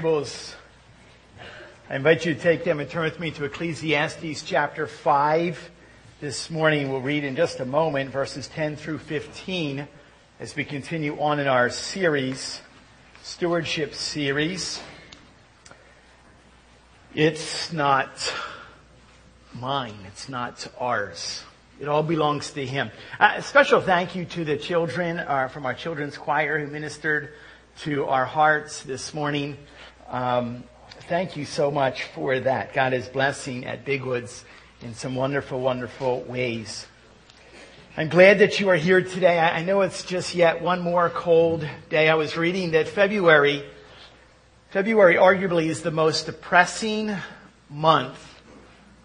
Bibles. I invite you to take them and turn with me to Ecclesiastes chapter 5. This morning we'll read in just a moment verses 10 through 15 as we continue on in our series, stewardship series. It's not mine. It's not ours. It all belongs to Him. Uh, a special thank you to the children uh, from our children's choir who ministered to our hearts this morning. Um, thank you so much for that. God is blessing at Big Woods in some wonderful, wonderful ways. I'm glad that you are here today. I know it's just yet one more cold day. I was reading that February, February arguably is the most depressing month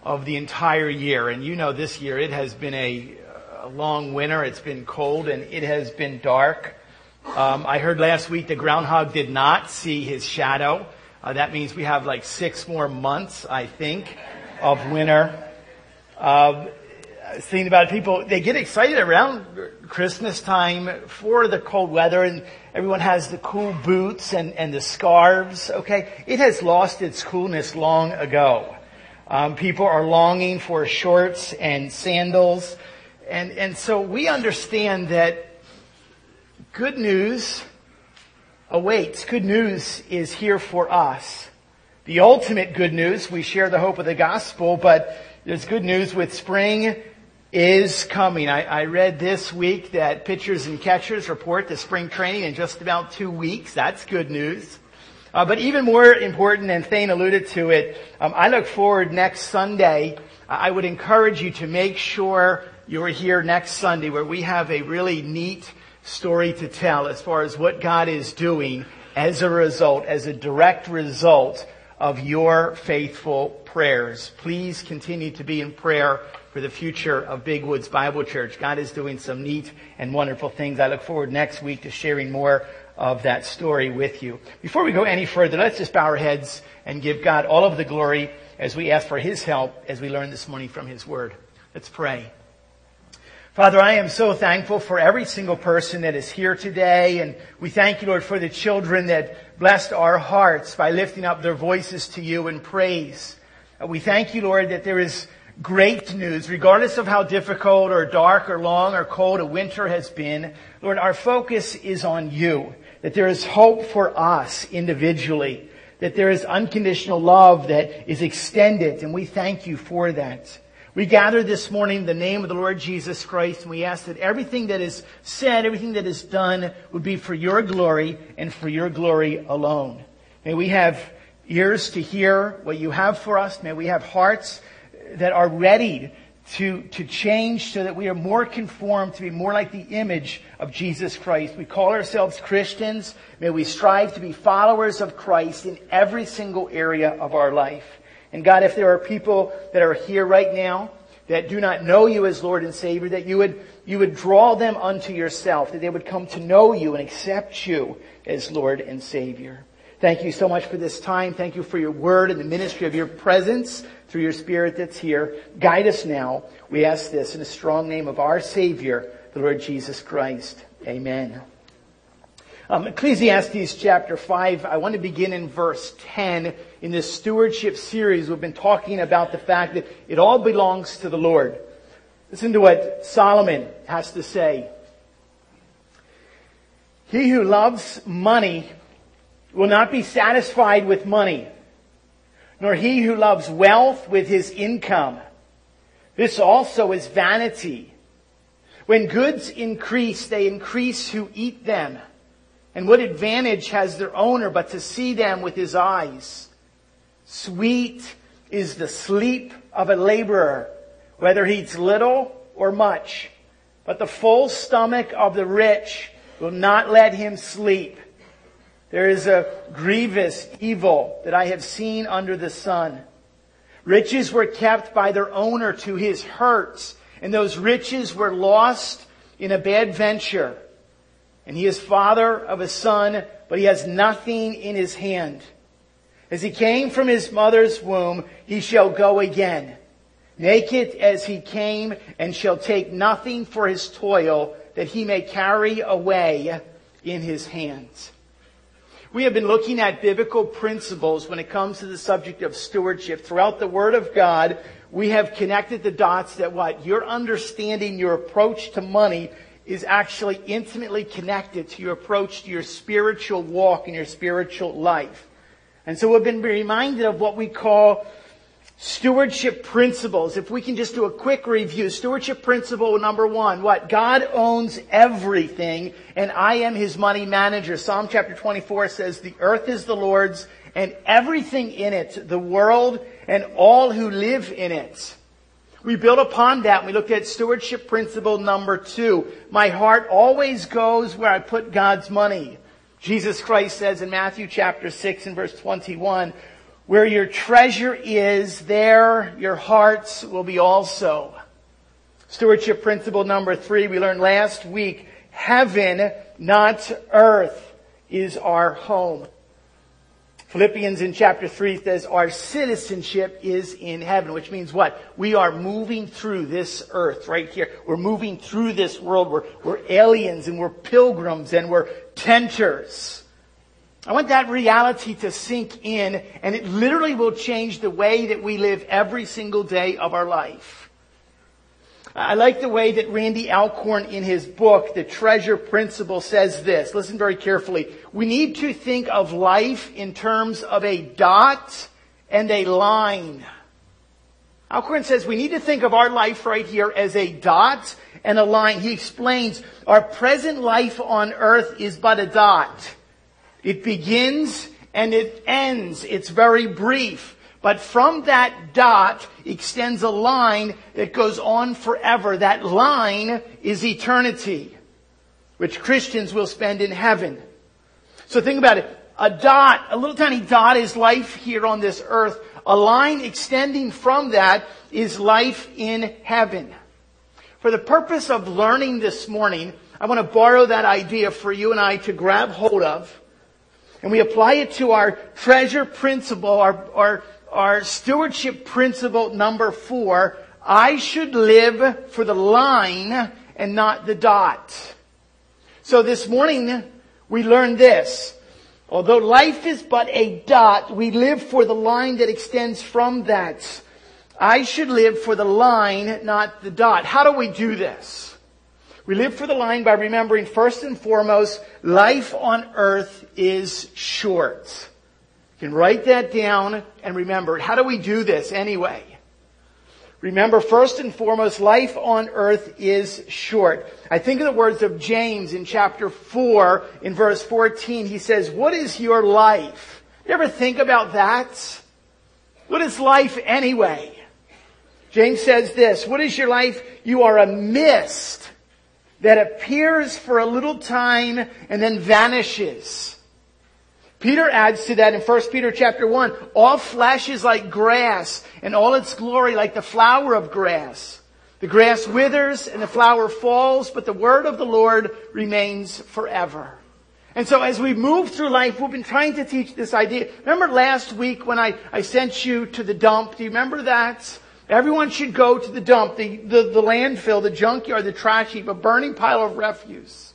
of the entire year. And you know this year it has been a, a long winter. It's been cold and it has been dark. Um, I heard last week the groundhog did not see his shadow. Uh, that means we have like six more months, I think, of winter. Uh, thinking about people, they get excited around Christmas time for the cold weather and everyone has the cool boots and, and the scarves. Okay. It has lost its coolness long ago. Um, people are longing for shorts and sandals. And, and so we understand that good news awaits. Good news is here for us. The ultimate good news, we share the hope of the gospel, but there's good news with spring is coming. I, I, read this week that pitchers and catchers report the spring training in just about two weeks. That's good news. Uh, but even more important, and Thane alluded to it, um, I look forward next Sunday. I would encourage you to make sure you're here next Sunday where we have a really neat story to tell as far as what God is doing as a result, as a direct result of your faithful prayers. Please continue to be in prayer for the future of Big Woods Bible Church. God is doing some neat and wonderful things. I look forward next week to sharing more of that story with you. Before we go any further, let's just bow our heads and give God all of the glory as we ask for His help as we learn this morning from His Word. Let's pray. Father, I am so thankful for every single person that is here today, and we thank you, Lord, for the children that blessed our hearts by lifting up their voices to you in praise. Uh, we thank you, Lord, that there is great news, regardless of how difficult or dark or long or cold a winter has been. Lord, our focus is on you that there is hope for us individually, that there is unconditional love that is extended, and we thank you for that. We gather this morning in the name of the Lord Jesus Christ, and we ask that everything that is said, everything that is done would be for your glory and for your glory alone. May we have ears to hear what you have for us. May we have hearts that are ready to, to change so that we are more conformed to be more like the image of Jesus Christ. We call ourselves Christians. May we strive to be followers of Christ in every single area of our life. And God, if there are people that are here right now that do not know you as Lord and Savior, that you would, you would draw them unto yourself, that they would come to know you and accept you as Lord and Savior. Thank you so much for this time. Thank you for your word and the ministry of your presence through your spirit that's here. Guide us now. We ask this in the strong name of our Savior, the Lord Jesus Christ. Amen. Um, Ecclesiastes chapter 5, I want to begin in verse 10. In this stewardship series, we've been talking about the fact that it all belongs to the Lord. Listen to what Solomon has to say. He who loves money will not be satisfied with money, nor he who loves wealth with his income. This also is vanity. When goods increase, they increase who eat them. And what advantage has their owner but to see them with his eyes? Sweet is the sleep of a laborer, whether he eats little or much. But the full stomach of the rich will not let him sleep. There is a grievous evil that I have seen under the sun. Riches were kept by their owner to his hurts, and those riches were lost in a bad venture. And he is father of a son, but he has nothing in his hand. As he came from his mother's womb, he shall go again. Naked as he came, and shall take nothing for his toil that he may carry away in his hands. We have been looking at biblical principles when it comes to the subject of stewardship. Throughout the Word of God, we have connected the dots that what? Your understanding, your approach to money is actually intimately connected to your approach to your spiritual walk and your spiritual life. And so we've been reminded of what we call Stewardship principles. If we can just do a quick review. Stewardship principle number one. What? God owns everything and I am his money manager. Psalm chapter 24 says, the earth is the Lord's and everything in it, the world and all who live in it. We built upon that. We looked at stewardship principle number two. My heart always goes where I put God's money. Jesus Christ says in Matthew chapter 6 and verse 21, where your treasure is, there your hearts will be also. Stewardship principle number three, we learned last week, heaven, not earth, is our home. Philippians in chapter 3 says our citizenship is in heaven, which means what? We are moving through this earth right here. We're moving through this world. We're, we're aliens and we're pilgrims and we're tenters. I want that reality to sink in and it literally will change the way that we live every single day of our life. I like the way that Randy Alcorn in his book, The Treasure Principle says this. Listen very carefully. We need to think of life in terms of a dot and a line. Alcorn says we need to think of our life right here as a dot and a line. He explains our present life on earth is but a dot. It begins and it ends. It's very brief. But from that dot extends a line that goes on forever. That line is eternity, which Christians will spend in heaven. So think about it. A dot, a little tiny dot is life here on this earth. A line extending from that is life in heaven. For the purpose of learning this morning, I want to borrow that idea for you and I to grab hold of and we apply it to our treasure principle, our, our, our stewardship principle number four. I should live for the line and not the dot. So this morning we learned this. Although life is but a dot, we live for the line that extends from that. I should live for the line, not the dot. How do we do this? We live for the line by remembering first and foremost, life on earth is short. You can write that down and remember it. How do we do this anyway? Remember, first and foremost, life on earth is short. I think of the words of James in chapter 4 in verse 14. He says, what is your life? You ever think about that? What is life anyway? James says this, what is your life? You are a mist that appears for a little time and then vanishes. Peter adds to that in 1 Peter chapter 1, all flesh is like grass and all its glory like the flower of grass. The grass withers and the flower falls, but the word of the Lord remains forever. And so as we move through life, we've been trying to teach this idea. Remember last week when I, I sent you to the dump? Do you remember that? Everyone should go to the dump, the, the, the landfill, the junkyard, the trash heap, a burning pile of refuse.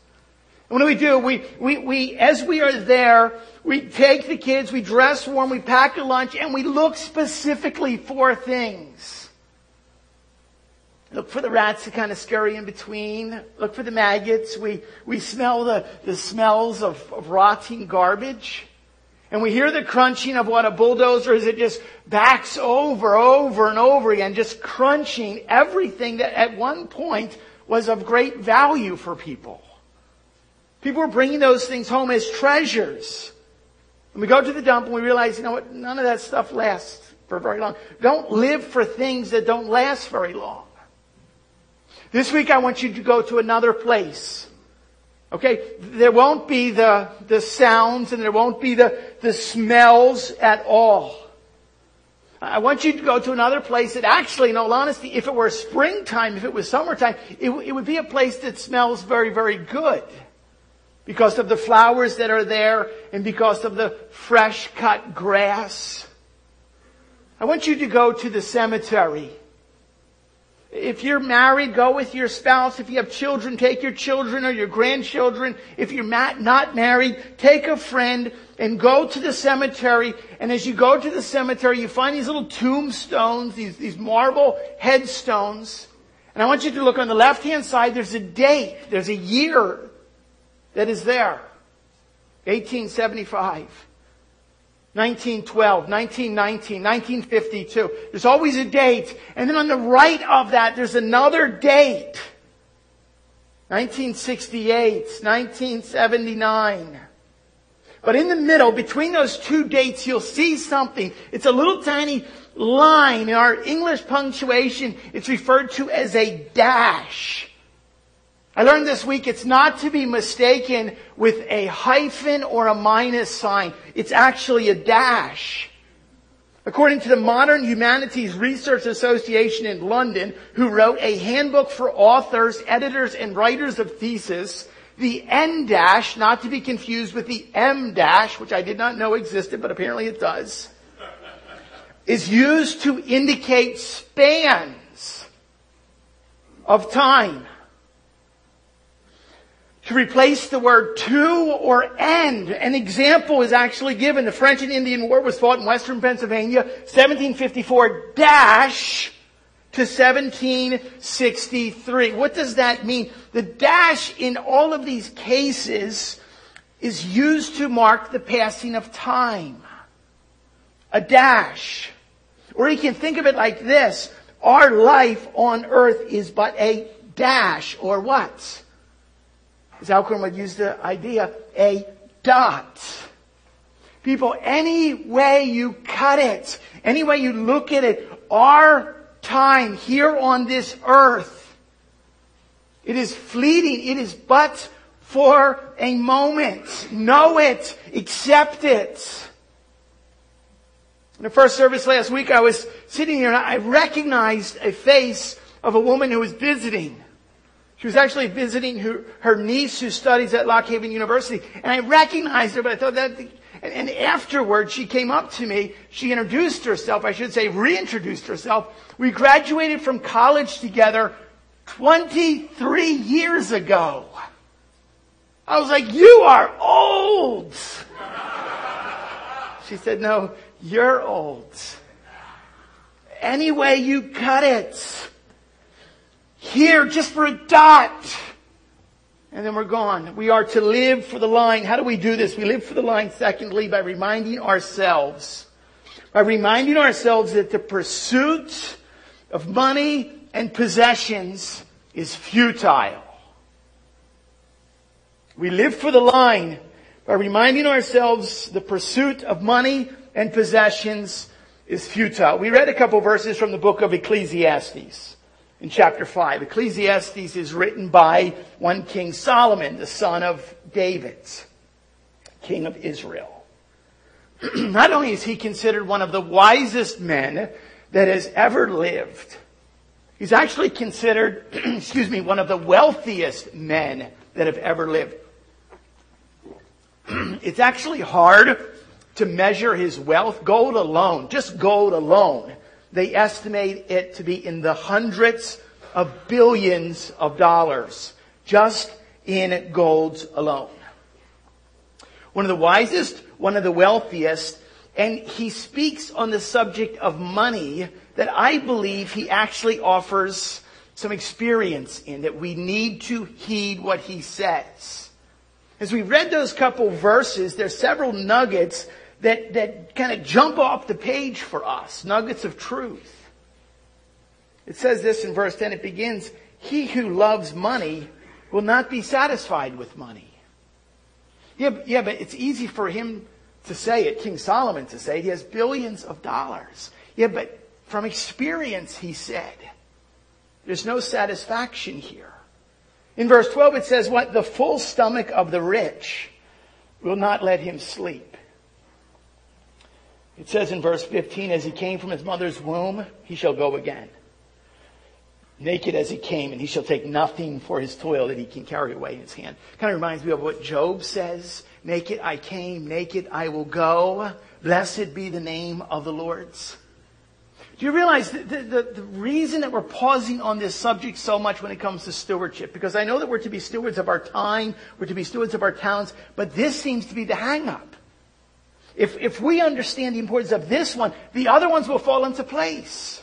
And what do we do? We, we, we, as we are there, we take the kids, we dress warm, we pack a lunch, and we look specifically for things. Look for the rats that kind of scurry in between. Look for the maggots. We, we smell the, the smells of, of rotting garbage. And we hear the crunching of what a bulldozer is. It just backs over, over and over again, just crunching everything that at one point was of great value for people. People were bringing those things home as treasures. And we go to the dump and we realize, you know what, none of that stuff lasts for very long. Don't live for things that don't last very long. This week I want you to go to another place. Okay, there won't be the, the sounds and there won't be the, the smells at all. I want you to go to another place that actually, in all honesty, if it were springtime, if it was summertime, it, it would be a place that smells very, very good. Because of the flowers that are there and because of the fresh cut grass. I want you to go to the cemetery. If you're married, go with your spouse. If you have children, take your children or your grandchildren. If you're not married, take a friend and go to the cemetery. And as you go to the cemetery, you find these little tombstones, these, these marble headstones. And I want you to look on the left hand side, there's a date, there's a year that is there. 1875. 1912, 1919, 1952. There's always a date. And then on the right of that, there's another date. 1968, 1979. But in the middle, between those two dates, you'll see something. It's a little tiny line. In our English punctuation, it's referred to as a dash. I learned this week it's not to be mistaken with a hyphen or a minus sign. It's actually a dash. According to the Modern Humanities Research Association in London, who wrote a handbook for authors, editors, and writers of thesis, the N dash, not to be confused with the M dash, which I did not know existed, but apparently it does, is used to indicate spans of time to replace the word to or end. An example is actually given. The French and Indian War was fought in western Pennsylvania, 1754 dash to 1763. What does that mean? The dash in all of these cases is used to mark the passing of time. A dash. Or you can think of it like this. Our life on earth is but a dash or what? Alcorn would use the idea, a dot. People, any way you cut it, any way you look at it, our time here on this earth, it is fleeting. It is but for a moment. Know it. Accept it. In the first service last week, I was sitting here and I recognized a face of a woman who was visiting. She was actually visiting her, her niece who studies at Lock Haven University. And I recognized her, but I thought that, and, and afterwards she came up to me. She introduced herself, I should say reintroduced herself. We graduated from college together 23 years ago. I was like, you are old. She said, no, you're old. Any way you cut it. Here, just for a dot. And then we're gone. We are to live for the line. How do we do this? We live for the line, secondly, by reminding ourselves. By reminding ourselves that the pursuit of money and possessions is futile. We live for the line by reminding ourselves the pursuit of money and possessions is futile. We read a couple verses from the book of Ecclesiastes in chapter 5. Ecclesiastes is written by one King Solomon, the son of David, king of Israel. Not only is he considered one of the wisest men that has ever lived, he's actually considered, excuse me, one of the wealthiest men that have ever lived. it's actually hard to measure his wealth. Gold alone, just gold alone, they estimate it to be in the hundreds of billions of dollars just in gold alone. One of the wisest, one of the wealthiest, and he speaks on the subject of money that I believe he actually offers some experience in, that we need to heed what he says. As we read those couple verses, there's several nuggets that, that kind of jump off the page for us, nuggets of truth. It says this in verse 10, it begins, He who loves money will not be satisfied with money. Yeah, yeah, but it's easy for him to say it, King Solomon to say, it. he has billions of dollars. Yeah, but from experience, he said, there's no satisfaction here. In verse 12, it says, what? The full stomach of the rich will not let him sleep. It says in verse 15, as he came from his mother's womb, he shall go again. Naked as he came, and he shall take nothing for his toil that he can carry away in his hand. Kind of reminds me of what Job says. Naked I came, naked I will go. Blessed be the name of the Lord's. Do you realize the, the, the, reason that we're pausing on this subject so much when it comes to stewardship? Because I know that we're to be stewards of our time, we're to be stewards of our talents, but this seems to be the hang up. If, if we understand the importance of this one, the other ones will fall into place.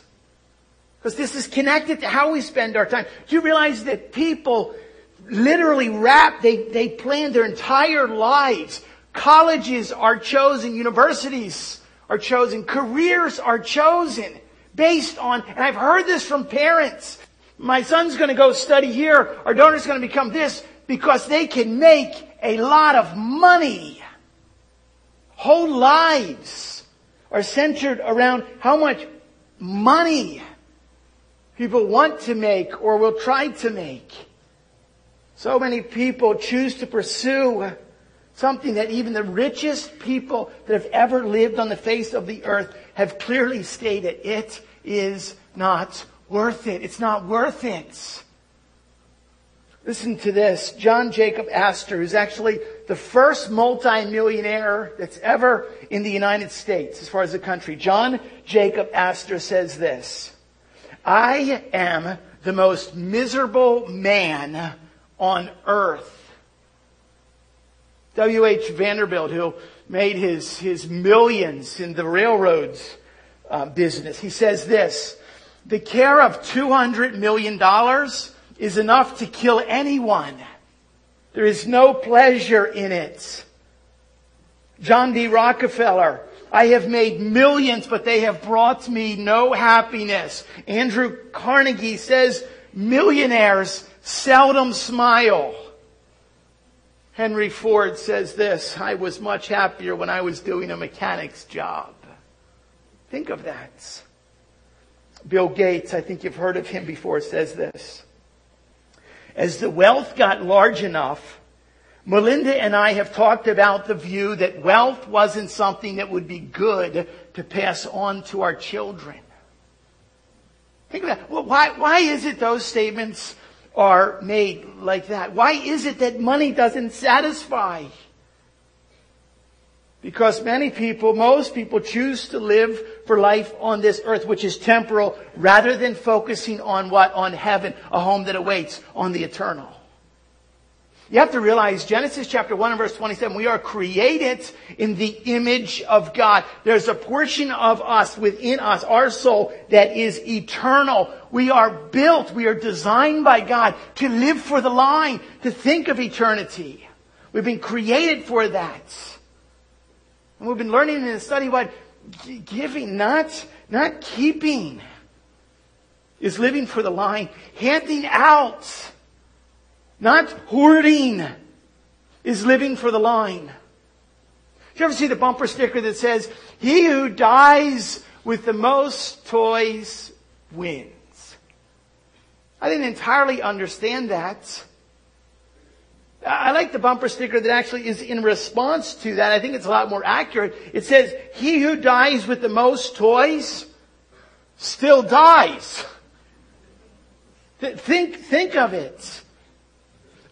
Because this is connected to how we spend our time. Do you realize that people literally wrap, they, they plan their entire lives. Colleges are chosen, universities are chosen, careers are chosen based on, and I've heard this from parents. My son's going to go study here, our daughter's going to become this because they can make a lot of money. Whole lives are centered around how much money people want to make or will try to make. So many people choose to pursue something that even the richest people that have ever lived on the face of the earth have clearly stated it is not worth it. It's not worth it. Listen to this. John Jacob Astor, who's actually the first multimillionaire that's ever in the United States as far as the country. John Jacob Astor says this. I am the most miserable man on earth. W.H. Vanderbilt, who made his, his millions in the railroads uh, business, he says this, the care of $200 million is enough to kill anyone. There is no pleasure in it. John D. Rockefeller, I have made millions, but they have brought me no happiness. Andrew Carnegie says millionaires seldom smile. Henry Ford says this, I was much happier when I was doing a mechanic's job. Think of that. Bill Gates, I think you've heard of him before, says this. As the wealth got large enough, Melinda and I have talked about the view that wealth wasn't something that would be good to pass on to our children. Think about. Well, why, why is it those statements are made like that? Why is it that money doesn't satisfy? Because many people, most people choose to live for life on this earth, which is temporal, rather than focusing on what? On heaven, a home that awaits on the eternal. You have to realize Genesis chapter 1 and verse 27, we are created in the image of God. There's a portion of us within us, our soul, that is eternal. We are built, we are designed by God to live for the line, to think of eternity. We've been created for that. And we've been learning in the study what giving, not, not keeping, is living for the line, handing out not hoarding is living for the line. Did you ever see the bumper sticker that says, he who dies with the most toys wins? I didn't entirely understand that. I like the bumper sticker that actually is in response to that. I think it's a lot more accurate. It says, he who dies with the most toys still dies. Think, think of it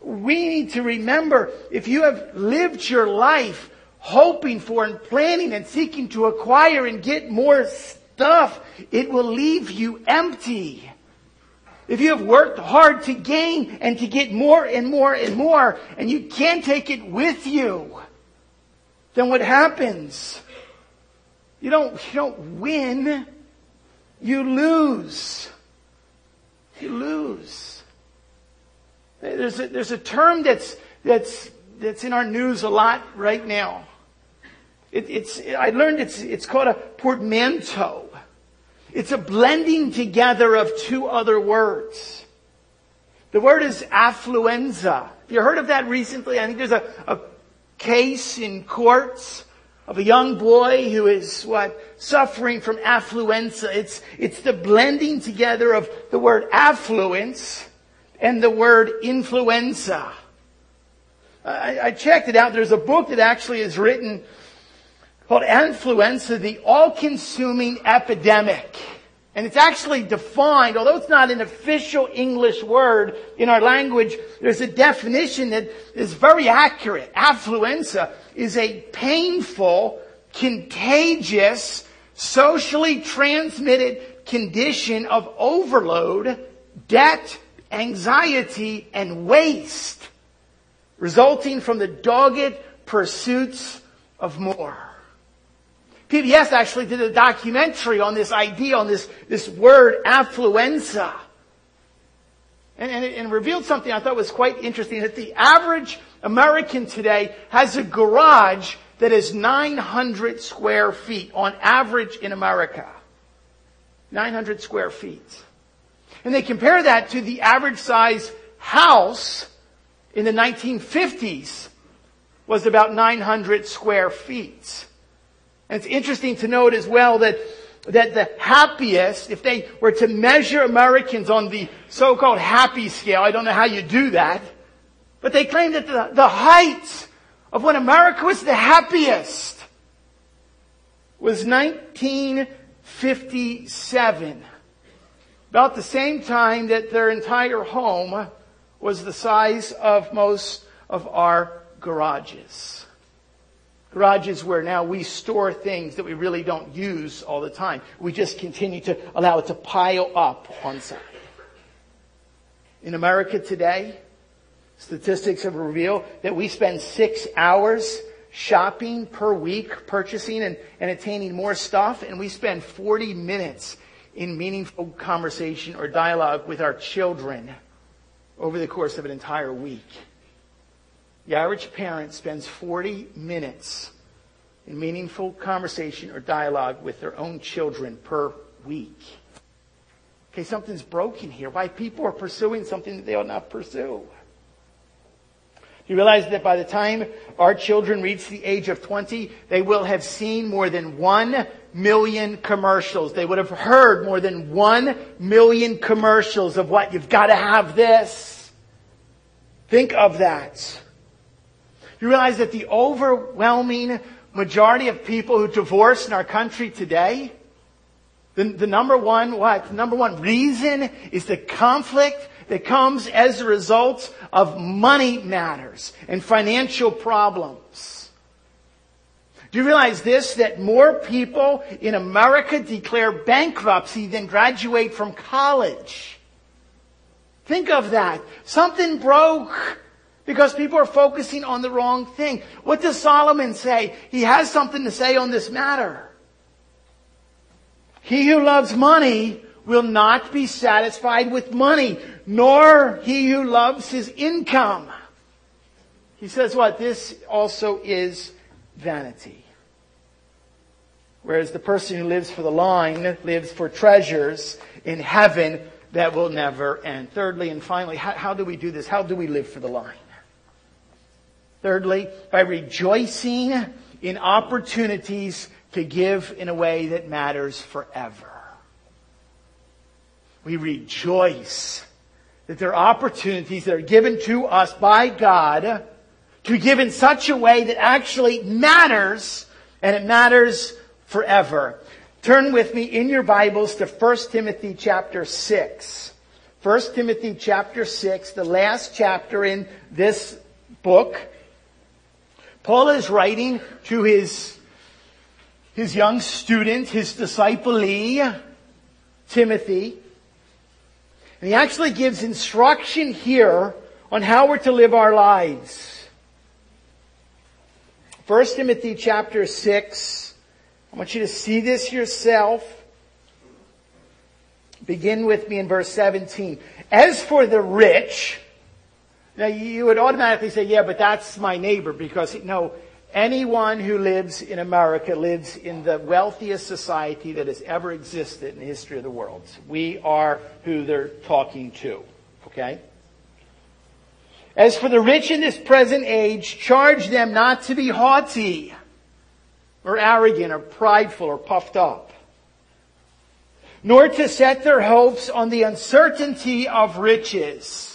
we need to remember if you have lived your life hoping for and planning and seeking to acquire and get more stuff, it will leave you empty. If you have worked hard to gain and to get more and more and more, and you can't take it with you, then what happens? You don't, you don't win. You lose. You lose. There's a, there's a term that's, that's, that's in our news a lot right now. It, it's, I learned it's, it's called a portmanteau. It's a blending together of two other words. The word is affluenza. Have you heard of that recently? I think there's a, a case in courts of a young boy who is what suffering from affluenza. It's it's the blending together of the word affluence and the word influenza. I, I checked it out. There's a book that actually is written called Affluenza, the all-consuming epidemic. And it's actually defined, although it's not an official English word in our language, there's a definition that is very accurate. Affluenza is a painful, contagious, socially transmitted condition of overload, debt, anxiety, and waste resulting from the dogged pursuits of more. PBS actually did a documentary on this idea, on this, this word affluenza. And, and, and revealed something I thought was quite interesting, that the average American today has a garage that is 900 square feet on average in America. 900 square feet. And they compare that to the average size house in the 1950s was about 900 square feet. And it's interesting to note as well that, that the happiest, if they were to measure Americans on the so-called happy scale, I don't know how you do that, but they claim that the, the height of when America was the happiest was 1957. About the same time that their entire home was the size of most of our garages. Garages where now we store things that we really don't use all the time. We just continue to allow it to pile up on site. In America today, statistics have revealed that we spend six hours shopping per week, purchasing and, and attaining more stuff, and we spend 40 minutes in meaningful conversation or dialogue with our children over the course of an entire week. The average parent spends 40 minutes in meaningful conversation or dialogue with their own children per week. Okay, something's broken here. Why people are pursuing something that they ought not pursue. You realize that by the time our children reach the age of 20, they will have seen more than 1 million commercials. They would have heard more than 1 million commercials of what you've got to have this. Think of that. You realize that the overwhelming majority of people who divorce in our country today, the, the number one, what? The number one reason is the conflict that comes as a result of money matters and financial problems. Do you realize this? That more people in America declare bankruptcy than graduate from college. Think of that. Something broke because people are focusing on the wrong thing. What does Solomon say? He has something to say on this matter. He who loves money will not be satisfied with money, nor he who loves his income. He says what? This also is vanity. Whereas the person who lives for the line lives for treasures in heaven that will never end. Thirdly and finally, how, how do we do this? How do we live for the line? Thirdly, by rejoicing in opportunities to give in a way that matters forever. We rejoice that there are opportunities that are given to us by God to give in such a way that actually matters and it matters forever. Turn with me in your Bibles to 1 Timothy chapter 6. 1 Timothy chapter 6, the last chapter in this book. Paul is writing to his, his young student, his disciple Timothy. And he actually gives instruction here on how we're to live our lives. 1 Timothy chapter 6. I want you to see this yourself. Begin with me in verse 17. As for the rich, now you would automatically say, yeah, but that's my neighbor because no, anyone who lives in America lives in the wealthiest society that has ever existed in the history of the world. We are who they're talking to. Okay? As for the rich in this present age, charge them not to be haughty or arrogant or prideful or puffed up, nor to set their hopes on the uncertainty of riches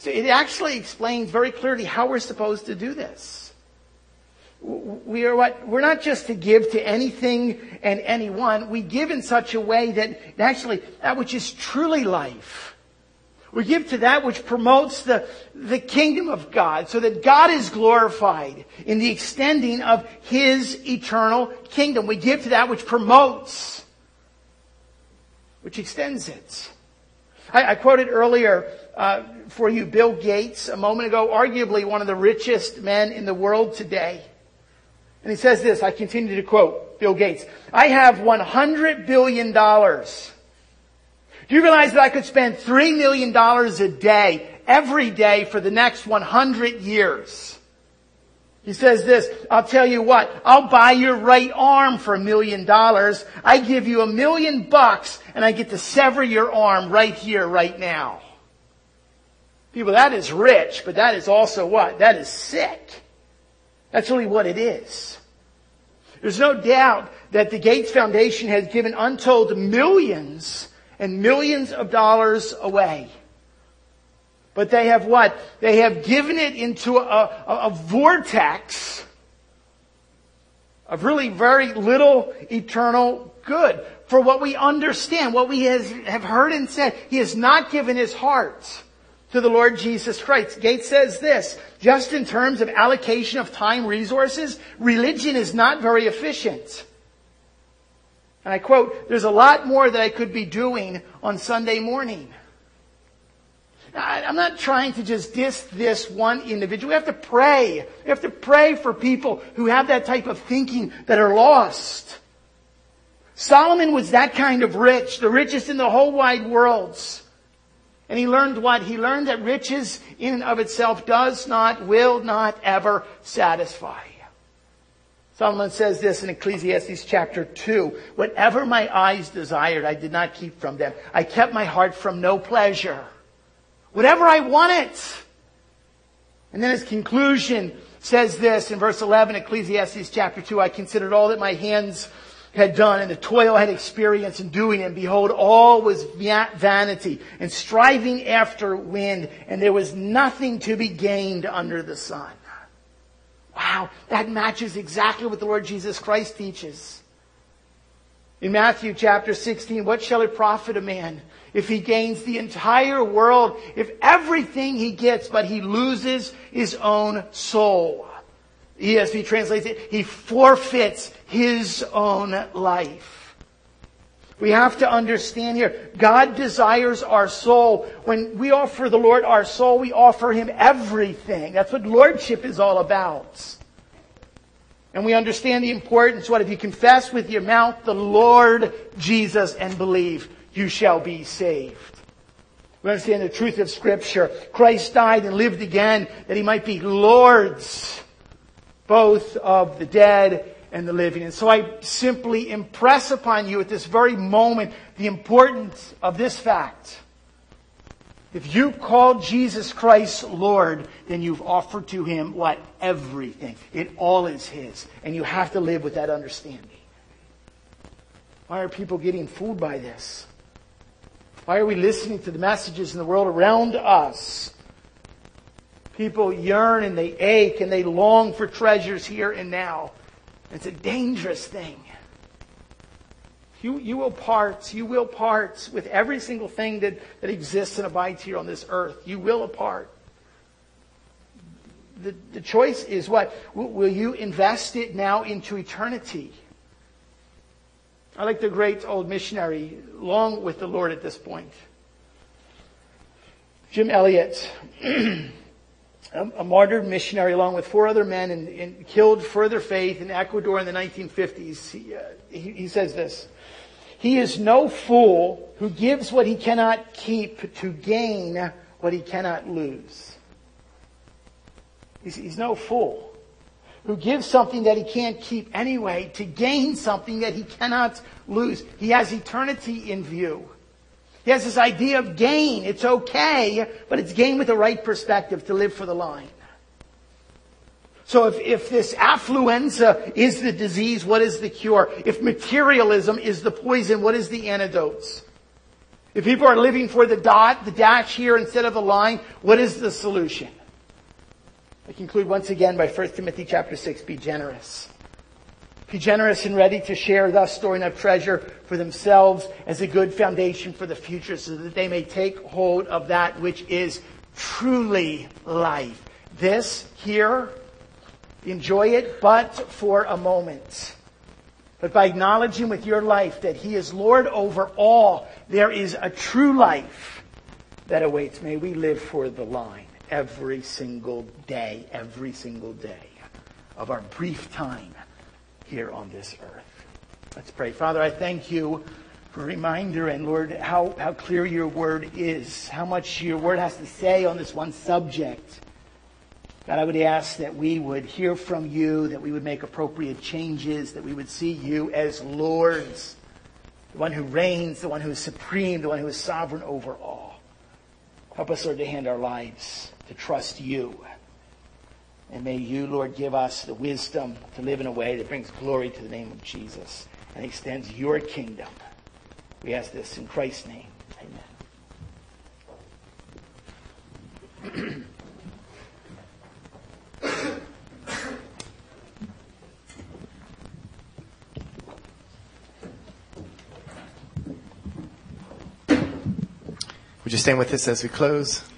So it actually explains very clearly how we're supposed to do this. we are what, we're not just to give to anything and anyone. We give in such a way that actually that which is truly life. We give to that which promotes the, the kingdom of God so that God is glorified in the extending of His eternal kingdom. We give to that which promotes, which extends it. I, I quoted earlier uh, for you Bill Gates a moment ago, arguably one of the richest men in the world today. And he says this, I continue to quote Bill Gates. I have $100 billion. Do you realize that I could spend $3 million a day, every day for the next 100 years? He says this, I'll tell you what, I'll buy your right arm for a million dollars. I give you a million bucks and I get to sever your arm right here, right now. People, that is rich, but that is also what? That is sick. That's really what it is. There's no doubt that the Gates Foundation has given untold millions and millions of dollars away. But they have what? They have given it into a, a, a vortex of really very little eternal good. For what we understand, what we has, have heard and said, He has not given His heart to the Lord Jesus Christ. Gates says this, just in terms of allocation of time resources, religion is not very efficient. And I quote, there's a lot more that I could be doing on Sunday morning. I'm not trying to just diss this one individual. We have to pray. We have to pray for people who have that type of thinking that are lost. Solomon was that kind of rich, the richest in the whole wide worlds. And he learned what? He learned that riches in and of itself does not, will not ever satisfy. Solomon says this in Ecclesiastes chapter 2. Whatever my eyes desired, I did not keep from them. I kept my heart from no pleasure. Whatever I wanted. And then his conclusion says this in verse 11, Ecclesiastes chapter 2. I considered all that my hands had done and the toil I had experienced in doing. And behold, all was vanity and striving after wind, and there was nothing to be gained under the sun. Wow, that matches exactly what the Lord Jesus Christ teaches. In Matthew chapter 16, what shall it profit a man if he gains the entire world, if everything he gets, but he loses his own soul? ESV translates it, he forfeits his own life. We have to understand here, God desires our soul. When we offer the Lord our soul, we offer Him everything. That's what Lordship is all about. And we understand the importance, what if you confess with your mouth the Lord Jesus and believe, you shall be saved. We understand the truth of Scripture. Christ died and lived again that He might be Lords both of the dead and the living. And so I simply impress upon you at this very moment the importance of this fact. If you call Jesus Christ Lord, then you've offered to Him what? Everything. It all is His. And you have to live with that understanding. Why are people getting fooled by this? Why are we listening to the messages in the world around us People yearn and they ache and they long for treasures here and now. It's a dangerous thing. You, you will part, you will part with every single thing that, that exists and abides here on this earth. You will apart. The, the choice is what? Will you invest it now into eternity? I like the great old missionary, long with the Lord at this point. Jim Elliot. a, martyred missionary along with four other men and, and, killed further faith in Ecuador in the 1950s. He, uh, he, he says this. He is no fool who gives what he cannot keep to gain what he cannot lose. He's, he's no fool who gives something that he can't keep anyway to gain something that he cannot lose. He has eternity in view. He has this idea of gain. It's okay, but it's gain with the right perspective to live for the line. So if, if this affluenza is the disease, what is the cure? If materialism is the poison, what is the antidotes? If people are living for the dot, the dash here instead of the line, what is the solution? I conclude once again by 1 Timothy chapter 6, be generous. Be generous and ready to share, thus storing up treasure for themselves as a good foundation for the future so that they may take hold of that which is truly life. This here, enjoy it, but for a moment. But by acknowledging with your life that He is Lord over all, there is a true life that awaits. May we live for the line every single day, every single day of our brief time here on this earth. Let's pray. Father, I thank you for a reminder and Lord, how, how clear your word is, how much your word has to say on this one subject. God, I would ask that we would hear from you, that we would make appropriate changes, that we would see you as Lords, the one who reigns, the one who is supreme, the one who is sovereign over all. Help us, Lord, to hand our lives to trust you. And may you, Lord, give us the wisdom to live in a way that brings glory to the name of Jesus and extends your kingdom. We ask this in Christ's name. Amen. Would you stand with us as we close?